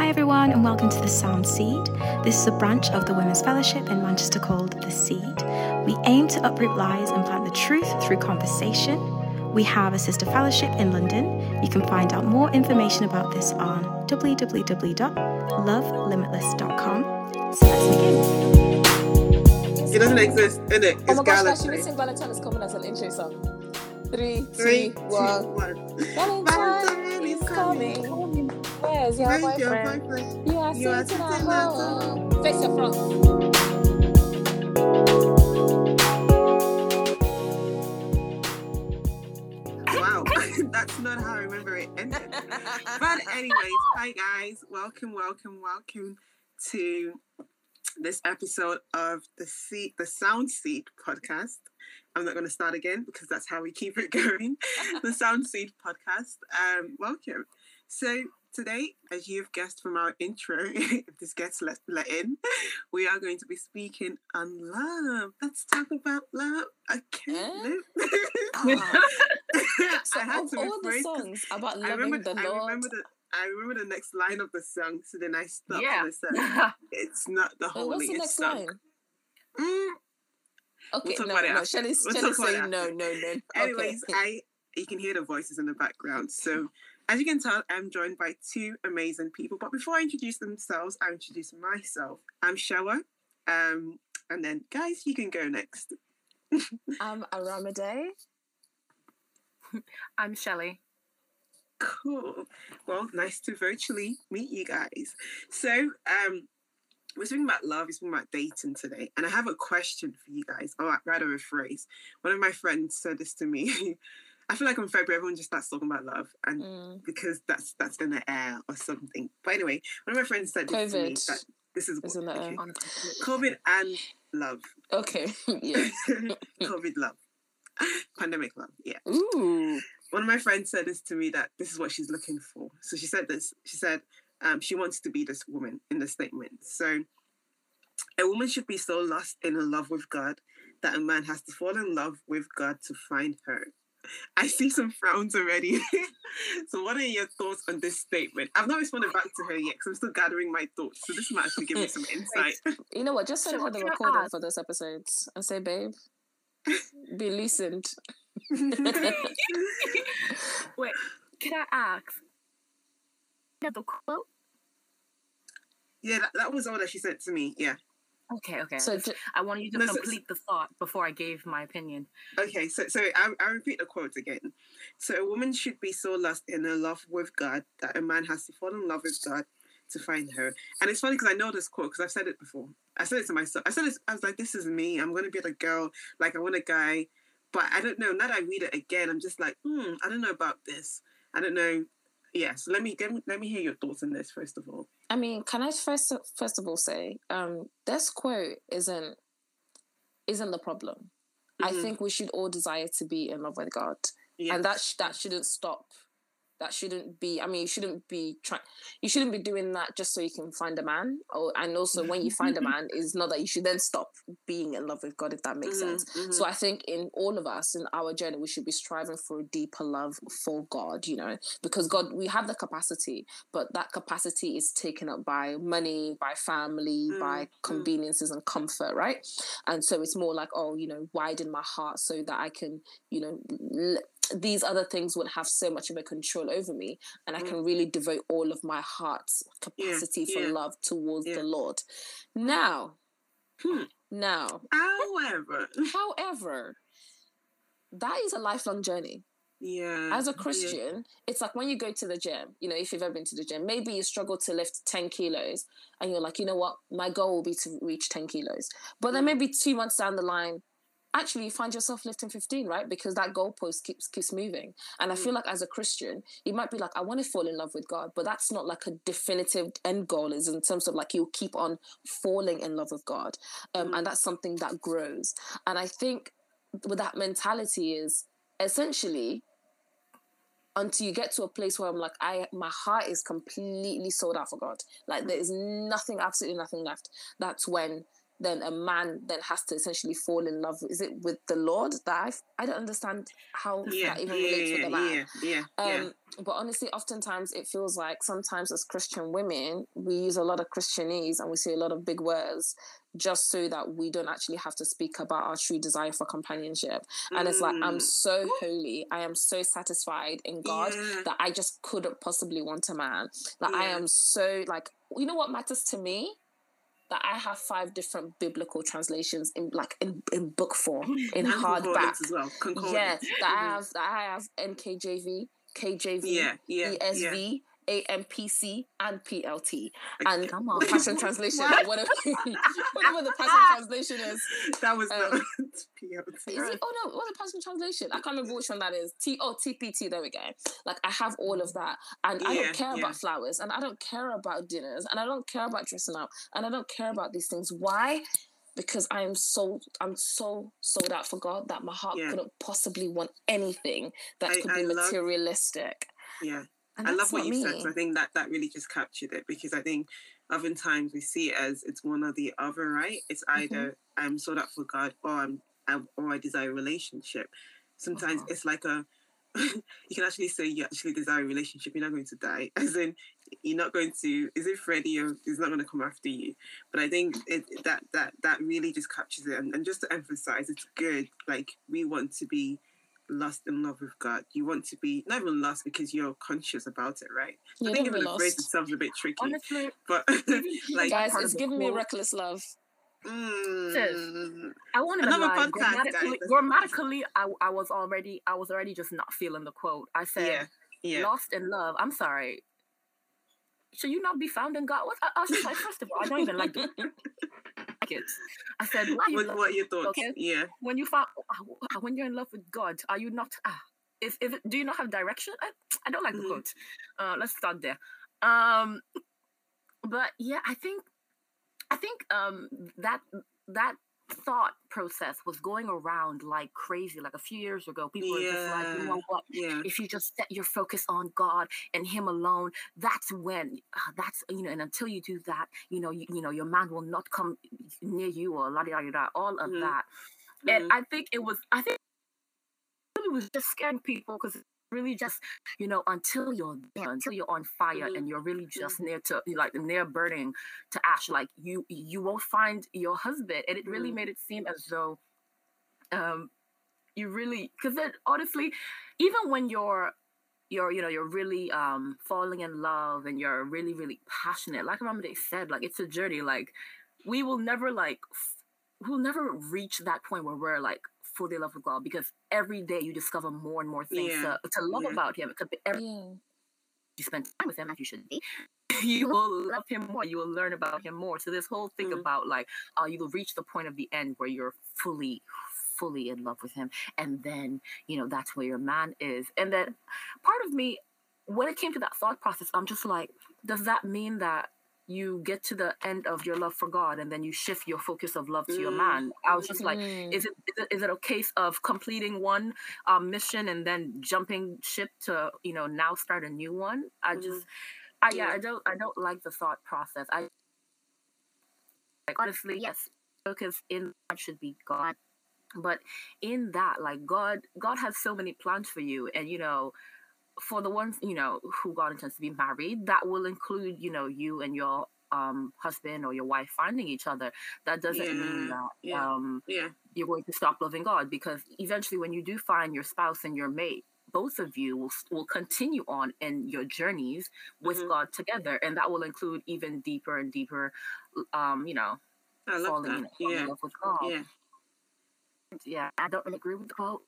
Hi, everyone, and welcome to the Sound Seed. This is a branch of the Women's Fellowship in Manchester called The Seed. We aim to uproot lies and plant the truth through conversation. We have a sister fellowship in London. You can find out more information about this on www.lovelimitless.com. So let's begin. It doesn't exist, in it? It's Oh my gosh, Gala guys, should we sing Valentine is coming as an intro song? Three, Three, two, two, one. one. Valentine Valentine is is coming. Where's your Where's your boyfriend? boyfriend? You are You are sitting at at home. Face your front. Wow, that's not how I remember it ended. But anyways, hi guys, welcome, welcome, welcome to this episode of the Seed, the Sound Seed podcast. I'm not going to start again because that's how we keep it going. the Sound Seed podcast. Um, welcome. So today, as you've guessed from our intro, if this gets let, let in, we are going to be speaking on love. Let's talk about love. Okay. Eh? no. Ah. I had to all the songs about I loving remember, the I remember the I remember the next line of the song, so then I stopped Yeah. and I said, "It's not the Oh, what's holy, the next song." line? Mm. Okay, talk no, no. after. Shelley's, We'll Shelley's talk about it no, no, no. Anyways, okay. I you can hear the voices in the background. So as you can tell, I'm joined by two amazing people. But before I introduce themselves, I introduce myself. I'm Shower. Um, and then guys, you can go next. I'm Aramide. I'm Shelley. Cool. Well, nice to virtually meet you guys. So, um, we're speaking about love, we're speaking about dating today, and I have a question for you guys, or rather a phrase. One of my friends said this to me. I feel like in February everyone just starts talking about love, and Mm. because that's that's in the air or something. But anyway, one of my friends said this to me that this is Is in the COVID and love, Okay, yeah. COVID love, pandemic love. Yeah. Ooh. one of my friends said this to me that this is what she's looking for. So she said this. She said um, she wants to be this woman in the statement. So a woman should be so lost in her love with God that a man has to fall in love with God to find her. I see some frowns already. so what are your thoughts on this statement? I've not responded back to her yet because I'm still gathering my thoughts. So this might actually give me some insight. You know what? Just send So her the can recording for this episodes and say, babe, be loosened. Wait, can I ask? Yeah, the quote. yeah, that, that was all that she said to me. Yeah. Okay, okay. So, So ju- I wanted you to No, so- complete the thought before I gave my opinion. Okay, so so I I repeat the quote again. So a woman should be so lost in her love with God that a man has to fall in love with God to find her. And it's funny because I know this quote because I've said it before. I said it to myself. I said it. I was like, "This is me. I'm going to be the girl. Like I want a guy." But I don't know. Now that I read it again, I'm just like, hmm, I don't know about this. I don't know. Yeah. So let me let me, let me hear your thoughts on this first of all. I mean, can I first first of all say, um, this quote isn't isn't the problem. I Mhm. think we should all desire to be in love with God, Yeah. and that sh- that shouldn't stop. That shouldn't be. I mean, you shouldn't be trying. You shouldn't be doing that just so you can find a man. Or and also when you find a man, is not that you should then stop being in love with God. If that makes Mhm, sense. mhm. So I think in all of us in our journey, we should be striving for a deeper love for God, you know, because God, we have the capacity, but that capacity is taken up by money, by family, Mm, by mm. conveniences and comfort, right? And so it's more like, oh, you know, widen my heart so that I can, you know, l- these other things would have so much of a control over me and I Mm. can really devote all of my heart's capacity for yeah, love towards yeah. the Lord. Now, Hmm. now, However, However, that is a lifelong journey. yeah. As a yeah. Christian, it's like when you go to the gym, you know, if you've ever been to the gym, maybe you struggle to lift 10 kilos and you're like, you know what, my goal will be to reach 10 kilos. But then Mm. maybe two months down the line, actually you find yourself lifting 15, right? Because that goalpost keeps keeps moving. And I feel like as a Christian, you might be like, I want to fall in love with God, but that's not like a definitive end goal, is in terms of like you'll keep on falling in love with God. Um, Mm. And that's something that grows. And I think with that mentality is essentially until you get to a place where I'm like, I my heart is completely sold out for God. Like there is nothing, absolutely nothing left. That's when then a man then has to essentially fall in love. Is it with the Lord that I've, I don't understand how Yeah, that even yeah, relates with yeah, the man. yeah, yeah, yeah. Um, but honestly, oftentimes it feels like sometimes as Christian women, we use a lot of Christianese and we say a lot of big words just so that we don't actually have to speak about our true desire for companionship. And it's like, I'm Mm. so holy. I am so satisfied in God that I just couldn't possibly want a man. Like, I am so, like, you know what matters to me? That I have five different biblical translations in like in, in book form, in hardback. as well. Yeah, that I Mhm. have that I have NKJV, KJV, Yeah, yeah, ESV, AMPC, and PLT. And Come the on. Passion Translation, What? whatever, whatever the Passion Translation is. that was um, PLT. it? Oh no, what's the Passion Translation? I can't remember which one that is. T oh TPT. There we go. Like I have all of that, and I don't care yeah. about flowers, and I don't care about dinners, and I don't care about dressing up, and I don't care about these things. Why? Because I am so I'm so sold out for God that my heart Yeah. couldn't possibly want anything that I- could I be love- materialistic. Yeah. And I love what you me. said. I think that that really just captured it because I think oftentimes we see it as it's one or the other, right? It's Mm-hmm. either I'm sold out for God or I'm I, or I desire a relationship. Sometimes Uh-huh. it's like a you can actually say you actually desire a relationship. You're not going to die, as in you're not going to. Is it Freddie or is not going to come after you? But I think it, that that that really just captures it. And, and just to emphasize, it's good. Like we want to be lost in love with God. You want to be not even lost because you're conscious about it, right? You're I think never even the phrase lost. itself is a bit tricky. Honestly, but like, Guys, it's of giving me reckless love. mm, I won't even Another lie. podcast, grammatically, guys. grammatically I, I was already I was already just not feeling the quote. I said yeah, yeah. lost in love. I'm sorry. Should you not be found in God? What? I, I was just like, first of all, I don't even like the I said, What, what are your thoughts? Okay. Yeah, when you found when you're in love with God, are you not? Ah, is, is it, do you not have direction? I, I don't like the Mhm. quote. Uh, let's start there. Um, but yeah, I think I think um that that thought process was going around like crazy. Like a few years ago, people were just like, you know what? yeah, if you just set your focus on God and Him alone, that's when uh, that's you know, and until you do that, you know, you, you know, your man will not come near you or la da da da, all of Mhm. that. And I think it was, I think it was just scaring people because really just you know until you're there until you're on fire and you're really just near to like near burning to ash like you you won't find your husband. And it really Mhm. made it seem as though um you really because then honestly even when you're you're you know you're really um falling in love and you're really really passionate like remember they said like it's a journey like we will never like f- we'll never reach that point where we're like fully in love with god because every day you discover more and more things Yeah. to, to love Yeah. about him because every Yeah. you spend time with him as you should be you will love him more you will learn about him more so this whole thing Mhm. about like uh, you will reach the point of the end where you're fully fully in love with him and then you know that's where your man is and then part of me when it came to that thought process i'm just like does that mean that you get to the end of your love for god and then you shift your focus of love to your Mm. man i was just like Mm. is it, is it is it a case of completing one um, mission and then jumping ship to you know now start a new one i Mhm. just I, yeah, Yeah. I don't I don't like the thought process. I like honestly, yes, focus in God should be God. But in that, like God God has so many plans for you and you know for the ones, you know, who God intends to be married, that will include, you know, you and your um husband or your wife finding each other. That doesn't mean that yeah. um yeah, you're going to stop loving God because eventually, when you do find your spouse and your mate, both of you will will continue on in your journeys with Mhm. God together, and that will include even deeper and deeper, um, you know, I love falling, that. falling Yeah, in love with God. yeah. Yeah, I don't agree with the quote.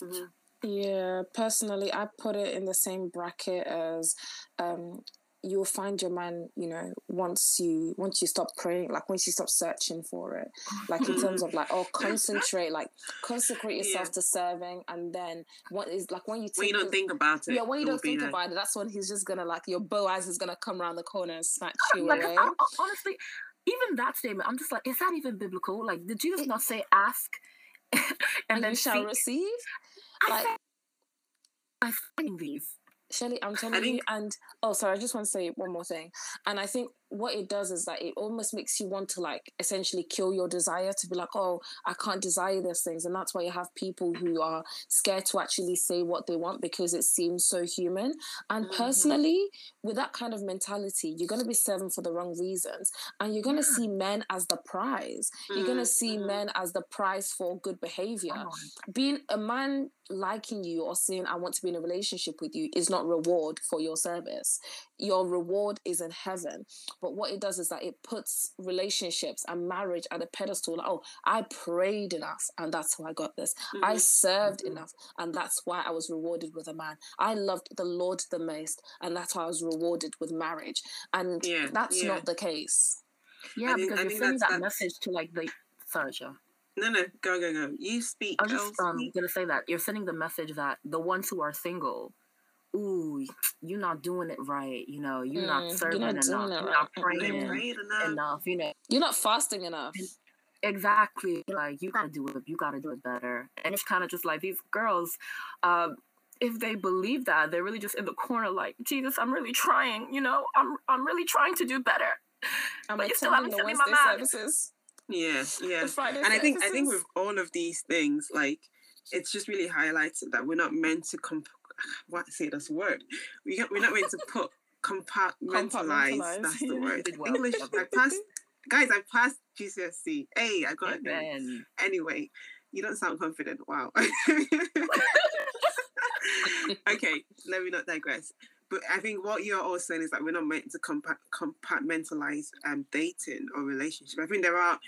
Mhm. Yeah, personally, I put it in the same bracket as um, you'll find your man. You know, once you once you stop praying, like once you stop searching for it, like in terms of like oh, concentrate, like consecrate yourself Yeah. to serving, and then what is like when you take When you don't the- think about it, yeah, when you don't think there. about it, that's when he's just gonna like your Boaz is gonna come around the corner and snatch you Like, away. I, honestly, even that statement, I'm just like, is that even biblical? Like, did Jesus It- not say ask and, and then shall receive. I like- I find these. Shelly, I'm telling think... you, and oh, sorry, I just want to say one more thing. And I think what it does is that it almost makes you want to like essentially kill your desire to be like, oh, I can't desire those things. And that's why you have people who are scared to actually say what they want because it seems so human. And mm-hmm. personally, with that kind of mentality, you're going to be serving for the wrong reasons. And you're going to yeah. see men as the prize. Mm-hmm. You're going to see mm-hmm. men as the prize for good behavior. Oh. Being a man liking you or saying, I want to be in a relationship with you is not reward for your service. Your reward is in heaven but what it does is that it puts relationships and marriage at a pedestal. Like, oh, I prayed enough and that's how I got this. Mm-hmm. I served mm-hmm. enough and that's why I was rewarded with a man. I loved the Lord the most and that's why I was rewarded with marriage. And yeah, that's yeah. not the case. Yeah, because you're sending that message to like the sorry, Joe. No, no, go, go, go. You speak. I'm just um, gonna say that you're sending the message that the ones who are single ooh, you're not doing it right. You know, you're mm, not serving you're not enough. You're right. not praying, praying enough. enough. You know, you're not fasting enough. Exactly. Like you gotta do it. You gotta do it better. And it's kind of just like these girls. Um, if they believe that, they're really just in the corner, like Jesus. I'm really trying. You know, I'm I'm really trying to do better. I'm but you still haven't sent me my services. Yeah, yeah. And I think I think with all of these things, like it's just really highlighted that we're not meant to comp- what say this word. We we're not meant to put compartmentalize. That's the word. English. I passed, guys. I passed GCSE. Hey, I got it. Anyway, you don't sound confident. Wow. okay, let me not digress. But I think what you're all saying is that we're not meant to compartmentalize um, dating or relationship. I think there are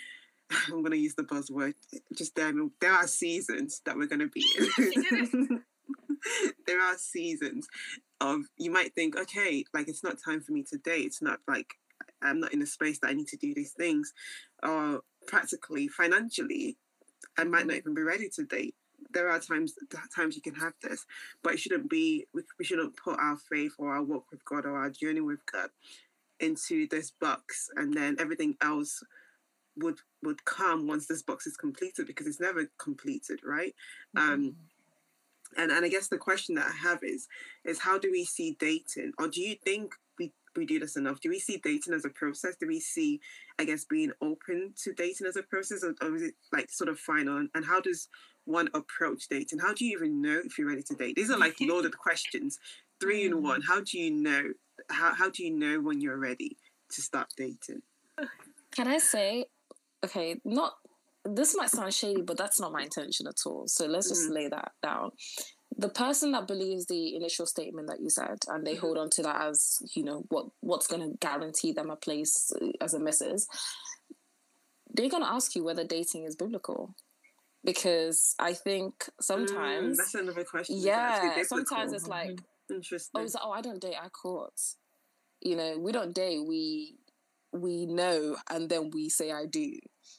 I'm going to use the buzzword. Just there, there are seasons that we're going to be in. there are seasons of you might think, okay, like it's not time for me to date. It's not like I'm not in a space that I need to do these things. Or practically, financially, I might not even be ready to date. There are times times you can have this, but it shouldn't be. We, we shouldn't put our faith or our walk with God or our journey with God into this box, and then everything else would would come once this box is completed because it's never completed, right? Mm-hmm. Um, and and I guess the question that I have is is how do we see dating, or do you think we we do this enough? Do we see dating as a process? Do we see, I guess, being open to dating as a process, or, or is it like sort of final? And, and how does one approach dating? How do you even know if you're ready to date? These are like loaded questions, three in mm. one. How do you know? How how do you know when you're ready to start dating? Can I say, okay, not this might sound shady, but that's not my intention at all. So let's just mm. lay that down. The person that believes the initial statement that you said and they mm-hmm. hold on to that as, you know, what what's going to guarantee them a place uh, as a missus, they're going to ask you whether dating is biblical. Because I think sometimes. Mm, that's another question. Yeah, sometimes it's like, mm-hmm. Interesting. Oh, it's like, oh, I don't date, I court. You know, we don't date, we we know and then we say I do.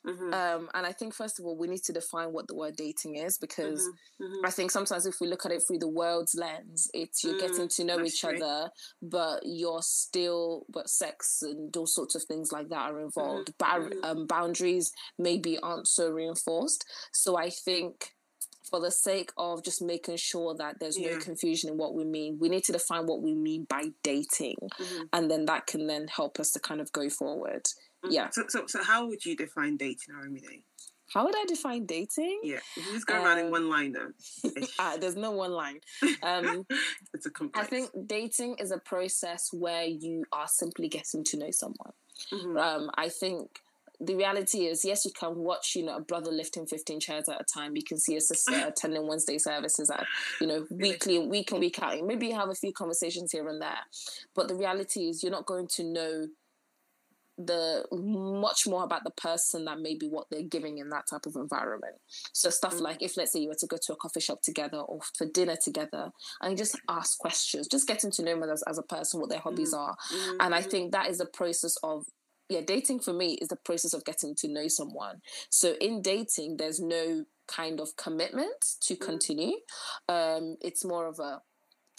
Mm-hmm. Um, and I think first of all, we need to define what the word dating is because mm-hmm. Mm-hmm. I think sometimes if we look at it through the world's lens, it's you're getting mm, to know each true. other, but you're still, but sex and all sorts of things like that are involved. Ba- mm-hmm. um, boundaries maybe aren't so reinforced. So I think for the sake of just making sure that there's yeah. no confusion in what we mean, we need to define what we mean by dating, mm-hmm. and then that can then help us to kind of go forward. Mm-hmm. Yeah. So, so, so how would you define dating, Aramide? How would I define dating? Yeah, if you just go um, around in one line though. uh, there's no one line. Um, it's a complex. I think dating is a process where you are simply getting to know someone. Mm-hmm. Um, I think the reality is, yes, you can watch, you know, a brother lifting 15 chairs at a time. You can see a sister attending Wednesday services at, you know, weekly week and week out. Maybe you have a few conversations here and there. But the reality is you're not going to know the much more about the person than maybe what they're giving in that type of environment. So stuff mm-hmm. like if let's say you were to go to a coffee shop together or for dinner together and just ask questions, just getting to know them as, as a person, what their hobbies mm-hmm. are. And I think that is a process of yeah, dating for me is the process of getting to know someone. So in dating, there's no kind of commitment to mm. continue. Um, it's more of a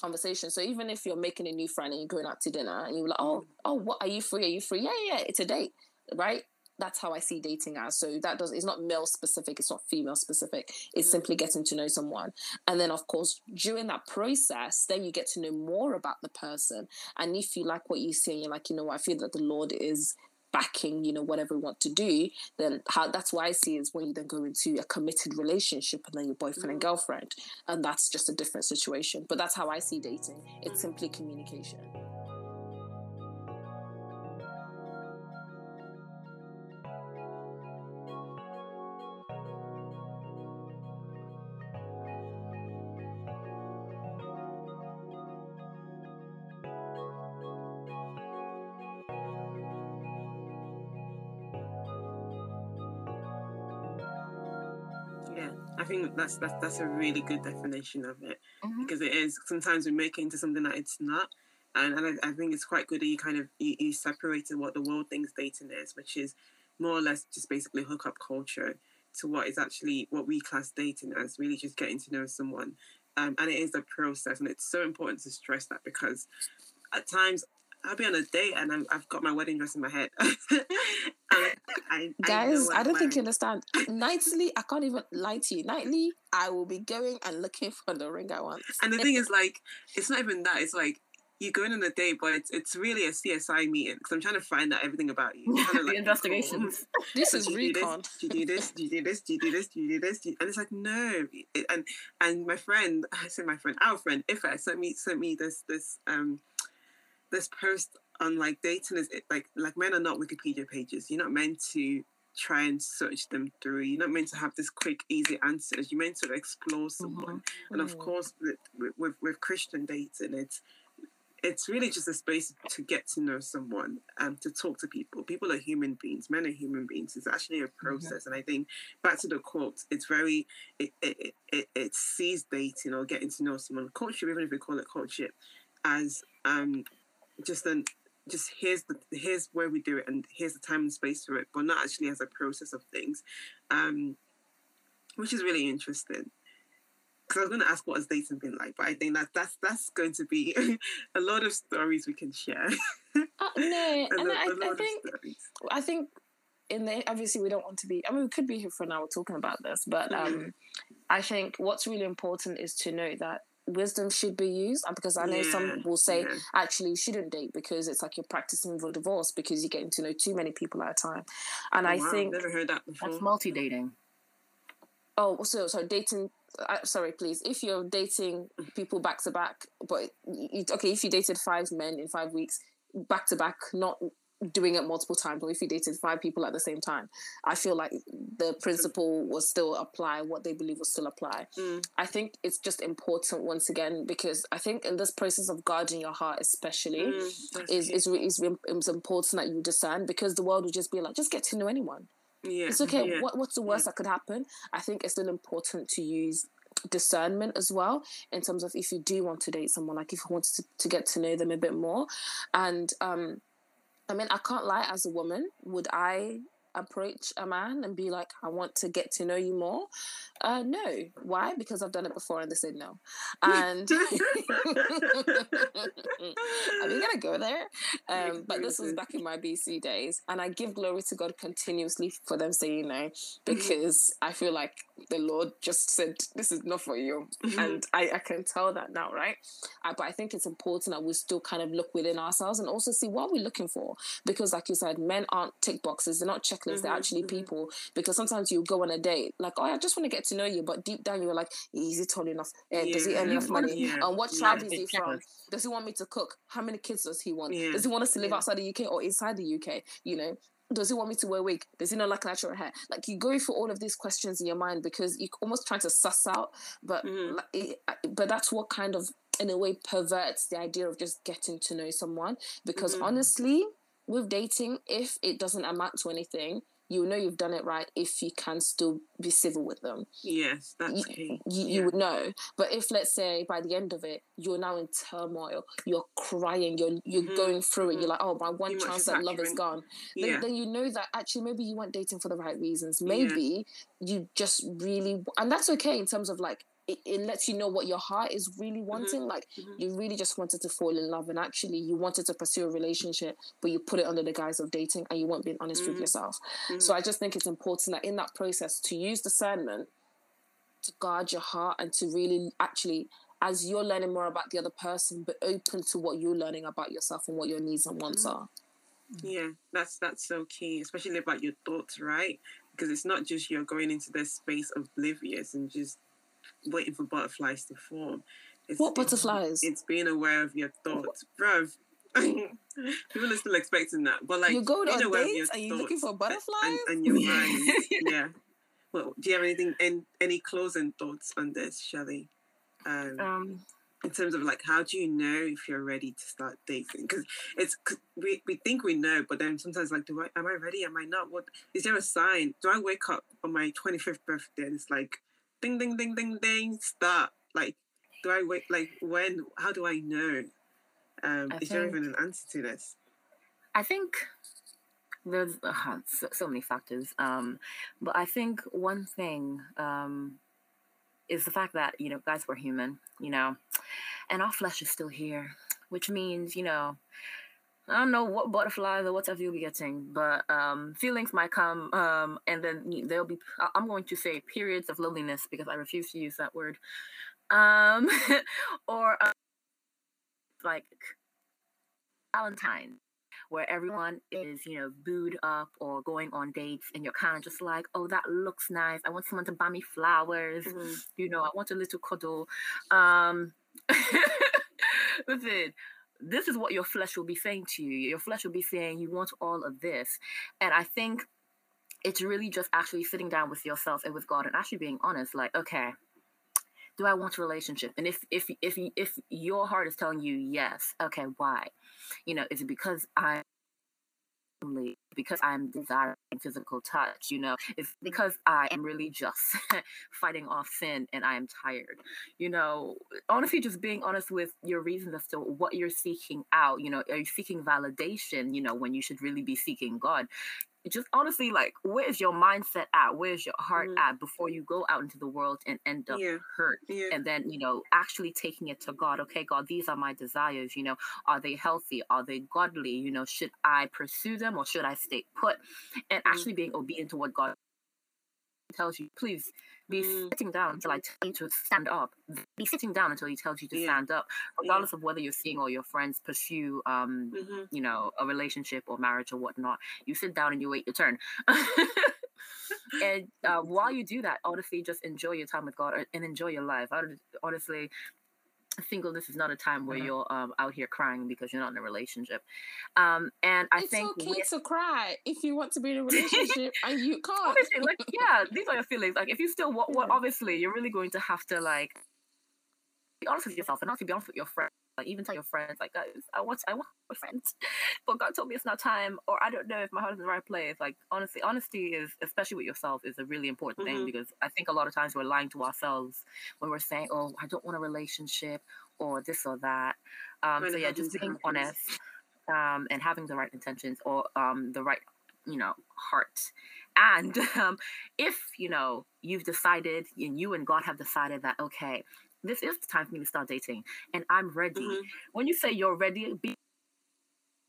conversation. So even if you're making a new friend and you're going out to dinner and you're like, oh, mm. oh, what are you free? Are you free? Yeah, yeah. It's a date, right? that's how I see dating as. So that does it's not male specific, it's not female specific. It's mm. simply getting to know someone. And then of course during that process, then you get to know more about the person. And if you like what you see, you're like, you know, I feel that the Lord is backing, you know, whatever we want to do, then how that's why I see is when you then go into a committed relationship and then your boyfriend and mm-hmm. girlfriend. And that's just a different situation. But that's how I see dating. It's simply communication. That's that's that's a really good definition of it. Mm-hmm. because it is sometimes we make it into something that it's not, and, and I, I, think it's quite good that you kind of you, you separated what the world thinks dating is, which is more or less just basically hookup culture, to what is actually what we class dating as, really just getting to know someone, um, and it is a process, and it's so important to stress that because at times I'll be on a date and i have got my wedding dress in my head. I, Guys, I, I don't think you understand. Nightly, I can't even lie to you. Nightly, I will be going and looking for the ring I want. And the thing is, like, it's not even that. It's like you're going on a date, but it's it's really a CSI meeting because I'm trying to find out everything about you. Kind of like, the investigations. Oh, this is recon. Do you do this? Do you do this? Do you do this? Do you do this? And it's like no. And and my friend, I say my friend, our friend, Ifa sent me sent me this this um this post on like dating is like like men are not Wikipedia pages. You're not meant to try and search them through. You're not meant to have this quick, easy answers. You're meant to explore someone. Mm-hmm. And of course, with, with, with Christian dating, it's it's really just a space to get to know someone and to talk to people. People are human beings. Men are human beings. It's actually a mm-hmm. process. Mm-hmm. And I think back to the quote, it's very it it, it, it sees dating or getting to know someone, courtship, even if we call it courtship, as um just then just here's the here's where we do it and here's the time and space for it, but not actually as a process of things, um, which is really interesting. Because I was going to ask what has dating been like, but I think that that's that's going to be a lot of stories we can share. uh, no, and I, I think I think in the obviously we don't want to be. I mean, we could be here for an hour talking about this, but mm-hmm. um, I think what's really important is to know that wisdom should be used because I know yeah, some will say yeah. actually you shouldn't date because it's like you're practicing for divorce because you're getting to know too many people at a time. And oh, I wow, think never heard that before. That's multi dating. Oh, so so dating. Uh, sorry, please. If you're dating people back to back, but you, okay, if you dated five men in five weeks back to back, not doing it multiple times or if you dated five people at the same time i feel like the principle will still apply what they believe will still apply. Mm. i think it's just important once again because i think in this process of guarding your heart especially mm, is, is, is, is important that you discern because the world will just be like just get to know anyone. Yeah, it's okay. yeah, what, what's the worst yeah. that could happen? I think it's still important to use discernment as well in terms of if you do want to date someone like if you want to, to get to know them a bit more. And um I mean, I can't lie, as a woman, would I approach a man and be like, I want to get to know you more? Uh, no. Why? Because I've done it before and they said no. And are we gonna go there? Um, but this was back in my BC days, and I give glory to God continuously for them saying no because I feel like the Lord just said this is not for you, mm-hmm. and I, I can tell that now, right? Uh, but I think it's important that we still kind of look within ourselves and also see what we're looking for because, like you said, men aren't tick boxes; they're not mm-hmm. they're actually mm-hmm. people. Because sometimes you go on a date like, oh, I just want to get to know you, but deep down you're like, is he tall enough? Uh, yeah. Does he earn enough money? Yeah. And what tribe yeah. is he from? Does he want me to cook? How many kids does he want? Does he want us to live outside the UK or inside the UK? You know, does he want me to wear wig? Does he not like natural hair? Like you go through all of these questions in your mind because you're almost trying to suss out, but mm. like, but that's what kind of in a way perverts the idea of just getting to know someone. Because mm-hmm. honestly, with dating, if it doesn't amount to anything, you know you've done it right if you can still be civil with them. Yes, that's you, key. You, yeah. you would know. But if let's say by the end of it, you're now in turmoil, you're crying, you're you're mm-hmm. going through it, you're like, oh, my one you chance at love is gone. Then, yeah. then you know that actually maybe you weren't dating for the right reasons. Maybe yeah. you just really, and that's okay in terms of like it, it lets you know what your heart is really Mm-hmm. wanting. Like you really just wanted to fall in love, and actually you wanted to pursue a relationship, but you put it under the guise of dating, and you weren't being honest Mm-hmm. with yourself. So I just think it's important that in that process to use discernment to guard your heart and to really actually as you're learning more about the other person but open to what you're learning about yourself and what your needs and wants Mm-hmm. are Yeah, that's that's so key, especially about your thoughts, right? Because it's not just you're going into this space oblivious and just waiting for butterflies to form. It's, what butterflies It's being aware of your thoughts, bruv. People are still expecting that, but like you go being on aware of your dates and you're looking for butterflies and, and your mind. yeah. Well, do you have anything and any closing thoughts on this, Shelley? Um, Um, in terms of like how do you know if you're ready to start dating because it's 'cause we, we think we know but then sometimes like do i am i ready am i not what is there a sign do i wake up on my 25th birthday and it's like ding ding ding ding ding start like do i wait like when how do i know um I is there even an answer to this I think there's uh, so, so many factors. Um, but I think one thing um, is the fact that, you know, guys, we're human, you know, and our flesh is still here, which means, you know, I don't know what butterflies or whatever you'll be getting, but um, feelings might come, um, and then there'll be. I'm going to say periods of loneliness because I refuse to use that word, um, or uh, like Valentine, where everyone is, you know, booed up or going on dates, and you're kind of just like, oh, that looks nice. I want someone to buy me flowers. You know, I want a little cuddle. Um, listen, this is what your flesh will be saying to you. Your flesh will be saying, you want all of this. And I think it's really just actually sitting down with yourself and with God and actually being honest, like, okay, do I want a relationship? And if if if if your heart is telling you yes, okay, why? You know, is it because I because I'm desiring physical touch, you know, it's because I am really just fighting off sin and I am tired. You know, honestly, just being honest with your reasons as to what you're seeking out, you know, are you seeking validation, you know, when you should really be seeking God? Just honestly, like, where's your mindset at? Where's your heart Mhm. at before you go out into the world and end up Yeah. hurt? yeah and then you know actually taking it to god okay god these are my desires you know are they healthy are they godly you know should i pursue them or should i stay put and Mm. actually being obedient to what god tells you please be Mm. sitting down until i tell you to stand up be sitting down until he tells you to Yeah. stand up regardless of whether you're seeing all your friends pursue um Mhm. you know a relationship or marriage or whatnot you sit down and you wait your turn and uh, while you do that honestly just enjoy your time with god uh, and enjoy your life I honestly singleness is not a time where you're um, out here crying because you're not in a relationship. Um, and i it's think okay with- to cry if you want to be in a relationship and you can't. Honestly like yeah these are your feelings. Like if you still what, what obviously you're really going to have to like be honest with yourself and not to be honest with your friends like even tell your friends like guys i want i want my friends. But god told me it's not time or i don't know if my heart is in the right place. Like honestly honesty is especially with yourself is a really important thing Mhm. because i think a lot of times we're lying to ourselves when we're saying oh i don't want a relationship or this or that. Um so yeah just being honest um and having the right intentions or um the right you know heart. And um, if you know you've decided and you and god have decided that okay this is the time for me to start dating and i'm ready Mhm. when you say you're ready be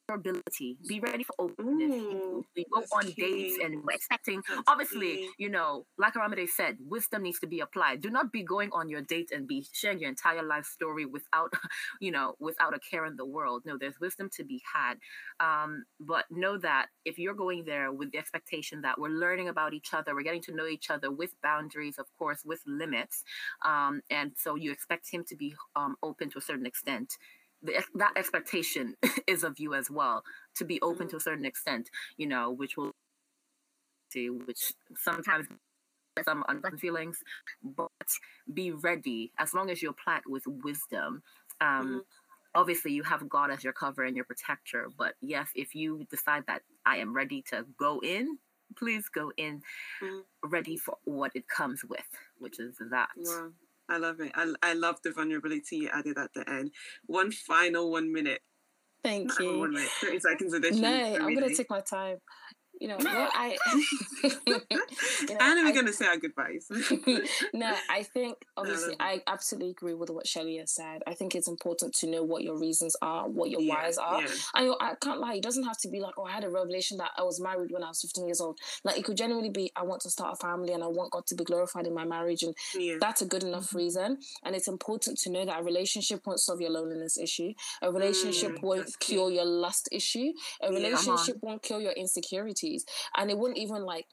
your ability be ready for openness. Ooh, we go on dates and we're expecting That's obviously key. you know like aramide said wisdom needs to be applied. Do not be going on your date and be sharing your entire life story without you know without a care in the world. No there's wisdom to be had. Um, but know that if you're going there with the expectation that we're learning about each other we're getting to know each other with boundaries of course with limits um, and so you expect him to be um, open to a certain extent the, that expectation is of you as well to be open Mhm. to a certain extent you know which will see which sometimes some unpleasant feelings but be ready as long as you're it with wisdom um, Mhm. obviously you have god as your cover and your protector but yes if you decide that i am ready to go in please go in Mhm. ready for what it comes with which is that Wow. I love it. I, I love the vulnerability you added at the end. One final one minute. thank Not you One minute. 30 seconds edition. no i'm gonna take my time you know what I. you know, and we're going to say our goodbyes. no, I think obviously I absolutely agree with what Shelly has said. I think it's important to know what your reasons are, what your yeah, whys are. Yeah. I I can't lie. It doesn't have to be like, oh, I had a revelation that I was married when I was 15 years old. Like it could genuinely be, I want to start a family and I want God to be glorified in my marriage, and yeah. that's a good enough mm-hmm. reason. And it's important to know that a relationship won't solve your loneliness issue. A relationship mm, won't cure your lust issue. A relationship won't cure your and it wouldn't even like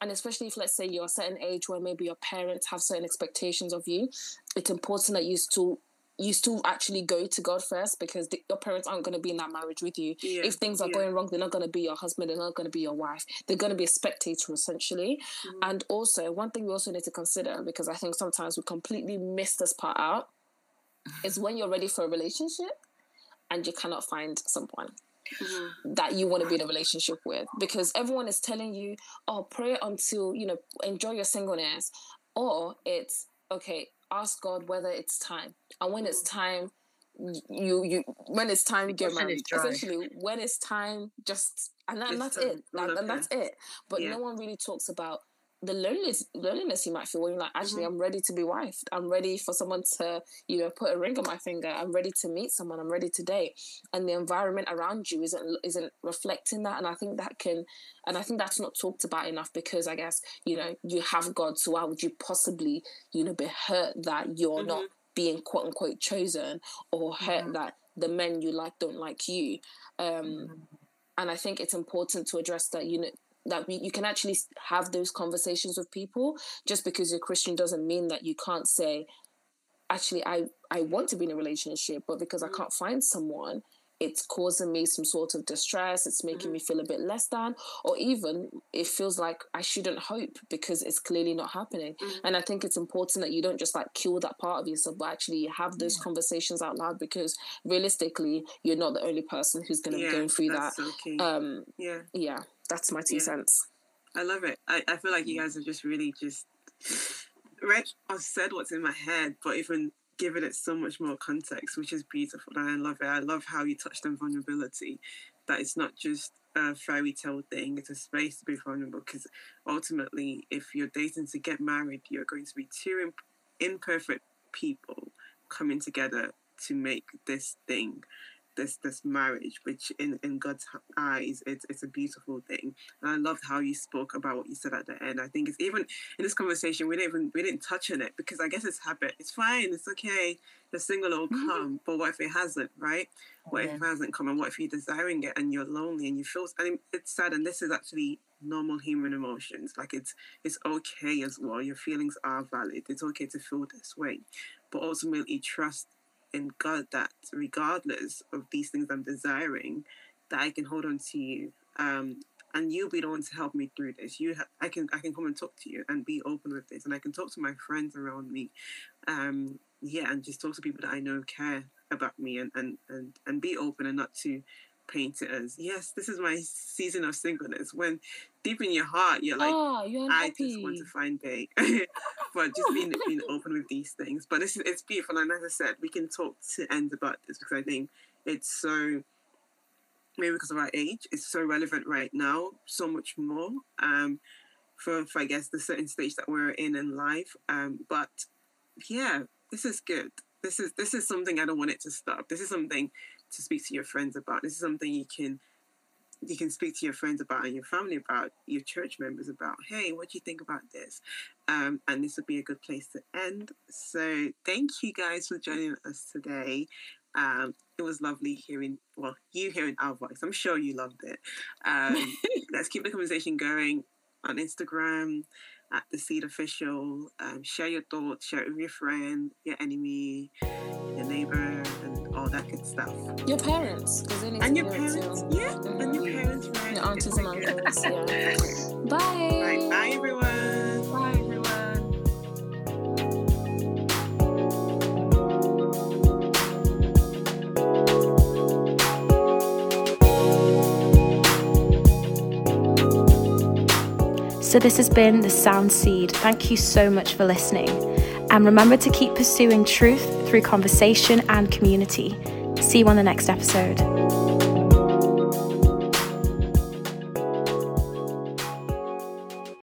and especially if let's say you're a certain age where maybe your parents have certain expectations of you it's important that you still you still actually go to God first because the, your parents aren't going to be in that marriage with you. Yeah, if things are yeah. going wrong, they're not going to be your husband, they're not going to be your wife. They're going to be a spectator essentially. Mm-hmm. And also, one thing we also need to consider because I think sometimes we completely miss this part out is when you're ready for a relationship and you cannot find someone. Mm-hmm. that you want to be in a relationship with because everyone is telling you oh pray until you know enjoy your singleness or it's okay ask god whether it's time. And when it's time you you when it's time you get married. essentially when it's time just and, that, and that's it. Like, and that's it. But yeah. no one really talks about the loneliness loneliness you might feel when you're like actually mm-hmm. i'm ready to be wifed i'm ready for someone to you know put a ring on my finger i'm ready to meet someone i'm ready to date and the environment around you isn't isn't reflecting that and i think that can and i think that's not talked about enough because i guess you know you have god so why would you possibly you know be hurt that you're mm-hmm. not being quote unquote chosen or hurt mm-hmm. that the men you like don't like you um mm-hmm. and i think it's important to address that you know that we, you can actually have those conversations with people just because you're christian doesn't mean that you can't say actually i i want to be in a relationship but because i mm. can't find someone it's causing me some sort of distress it's making mm-hmm. me feel a bit less than or even it feels like i shouldn't hope because it's clearly not happening mm-hmm. and i think it's important that you don't just like kill that part of yourself but actually have those yeah. conversations out loud because realistically you're not the only person who's going to yeah, be going through that okay. um yeah yeah that's my two yeah. cents. I love it. I, I feel like you mm. guys have just really just read or said what's in my head, but even given it so much more context, which is beautiful. And I love it. I love how you touched on vulnerability, that it's not just a fairy tale thing, it's a space to be vulnerable. Because ultimately, if you're dating to get married, you're going to be two imp- imperfect people coming together to make this thing this this marriage, which in, in God's eyes, it's it's a beautiful thing. And I loved how you spoke about what you said at the end. I think it's even in this conversation we didn't even we didn't touch on it because I guess it's habit. It's fine. It's okay. The single will mm-hmm. come, but what if it hasn't? Right? What if it hasn't come? And what if you're desiring it and you're lonely and you feel? And it's sad. And this is actually normal human emotions. Like it's it's okay as well. Your feelings are valid. It's okay to feel this way, but ultimately trust in God that regardless of these things I'm desiring, that I can hold on to you. Um, and you'll be the one to help me through this. You, ha- I can, I can come and talk to you and be open with this, and I can talk to my friends around me, um, yeah, and just talk to people that I know care about me, and and and and be open and not to paint it as yes, this is my season of singleness. When deep in your heart, you're like, oh, you're I just want to find Bay. but just being being open with these things. But this is it's beautiful, and as I said, we can talk to end about this because I think it's so maybe because of our age, it's so relevant right now, so much more. Um, for, for I guess the certain stage that we're in in life. Um, but yeah, this is good. This is this is something I don't want it to stop. This is something to speak to your friends about. This is something you can you can speak to your friends about and your family about, your church members about. Hey, what do you think about this? Um, and this would be a good place to end. So thank you guys for joining us today. Um, it was lovely hearing, well, you hearing our voice. I'm sure you loved it. Um, let's keep the conversation going on Instagram at the Seed Official. Um, share your thoughts, share it with your friend, your enemy, your neighbor, all that good stuff. Your parents, because they need and to your parents, yeah, mm-hmm. and your mm-hmm. parents, right? Your aunties and uncles, yeah. Bye. Right, bye, everyone. Bye, everyone. So, this has been The Sound Seed. Thank you so much for listening. And remember to keep pursuing truth through conversation and community. See you on the next episode.